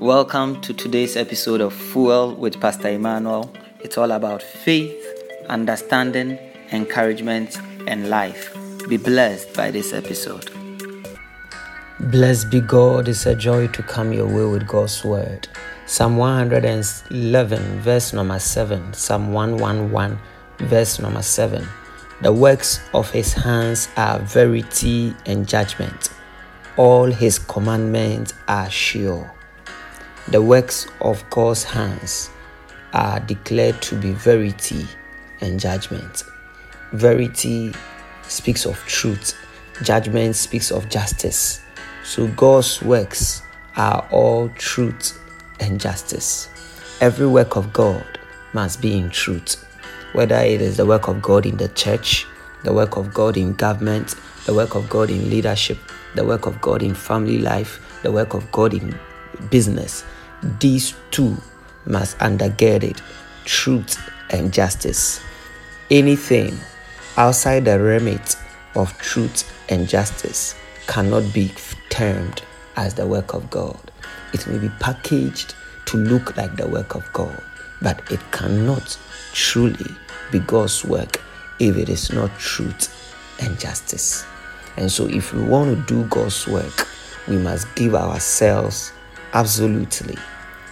Welcome to today's episode of Fuel with Pastor Emmanuel. It's all about faith, understanding, encouragement, and life. Be blessed by this episode. Blessed be God, it's a joy to come your way with God's word. Psalm 111, verse number 7. Psalm 111, verse number 7. The works of his hands are verity and judgment. All his commandments are sure. The works of God's hands are declared to be verity and judgment. Verity speaks of truth, judgment speaks of justice. So God's works are all truth and justice. Every work of God must be in truth, whether it is the work of God in the church, the work of God in government, the work of God in leadership, the work of God in family life, the work of God in business these two must undergird it truth and justice. Anything outside the remit of truth and justice cannot be termed as the work of God. It may be packaged to look like the work of God, but it cannot truly be God's work if it is not truth and justice. And so, if we want to do God's work, we must give ourselves absolutely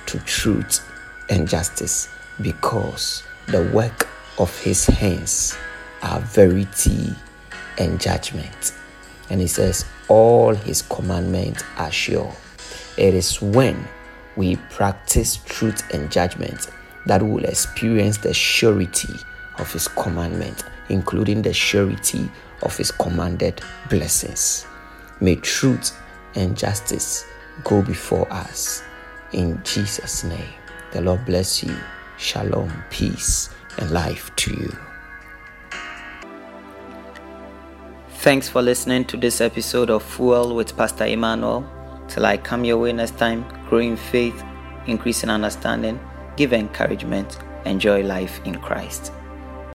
to truth and justice because the work of his hands are verity and judgment. And he says, All his commandments are sure. It is when we practice truth and judgment that we will experience the surety of his commandment, including the surety of his commanded blessings. May truth and justice go before us in Jesus' name. The Lord bless you. Shalom, peace, and life to you. Thanks for listening to this episode of Fuel with Pastor Emmanuel. Till I come your way next time, grow in faith, increase in understanding, give encouragement, enjoy life in Christ.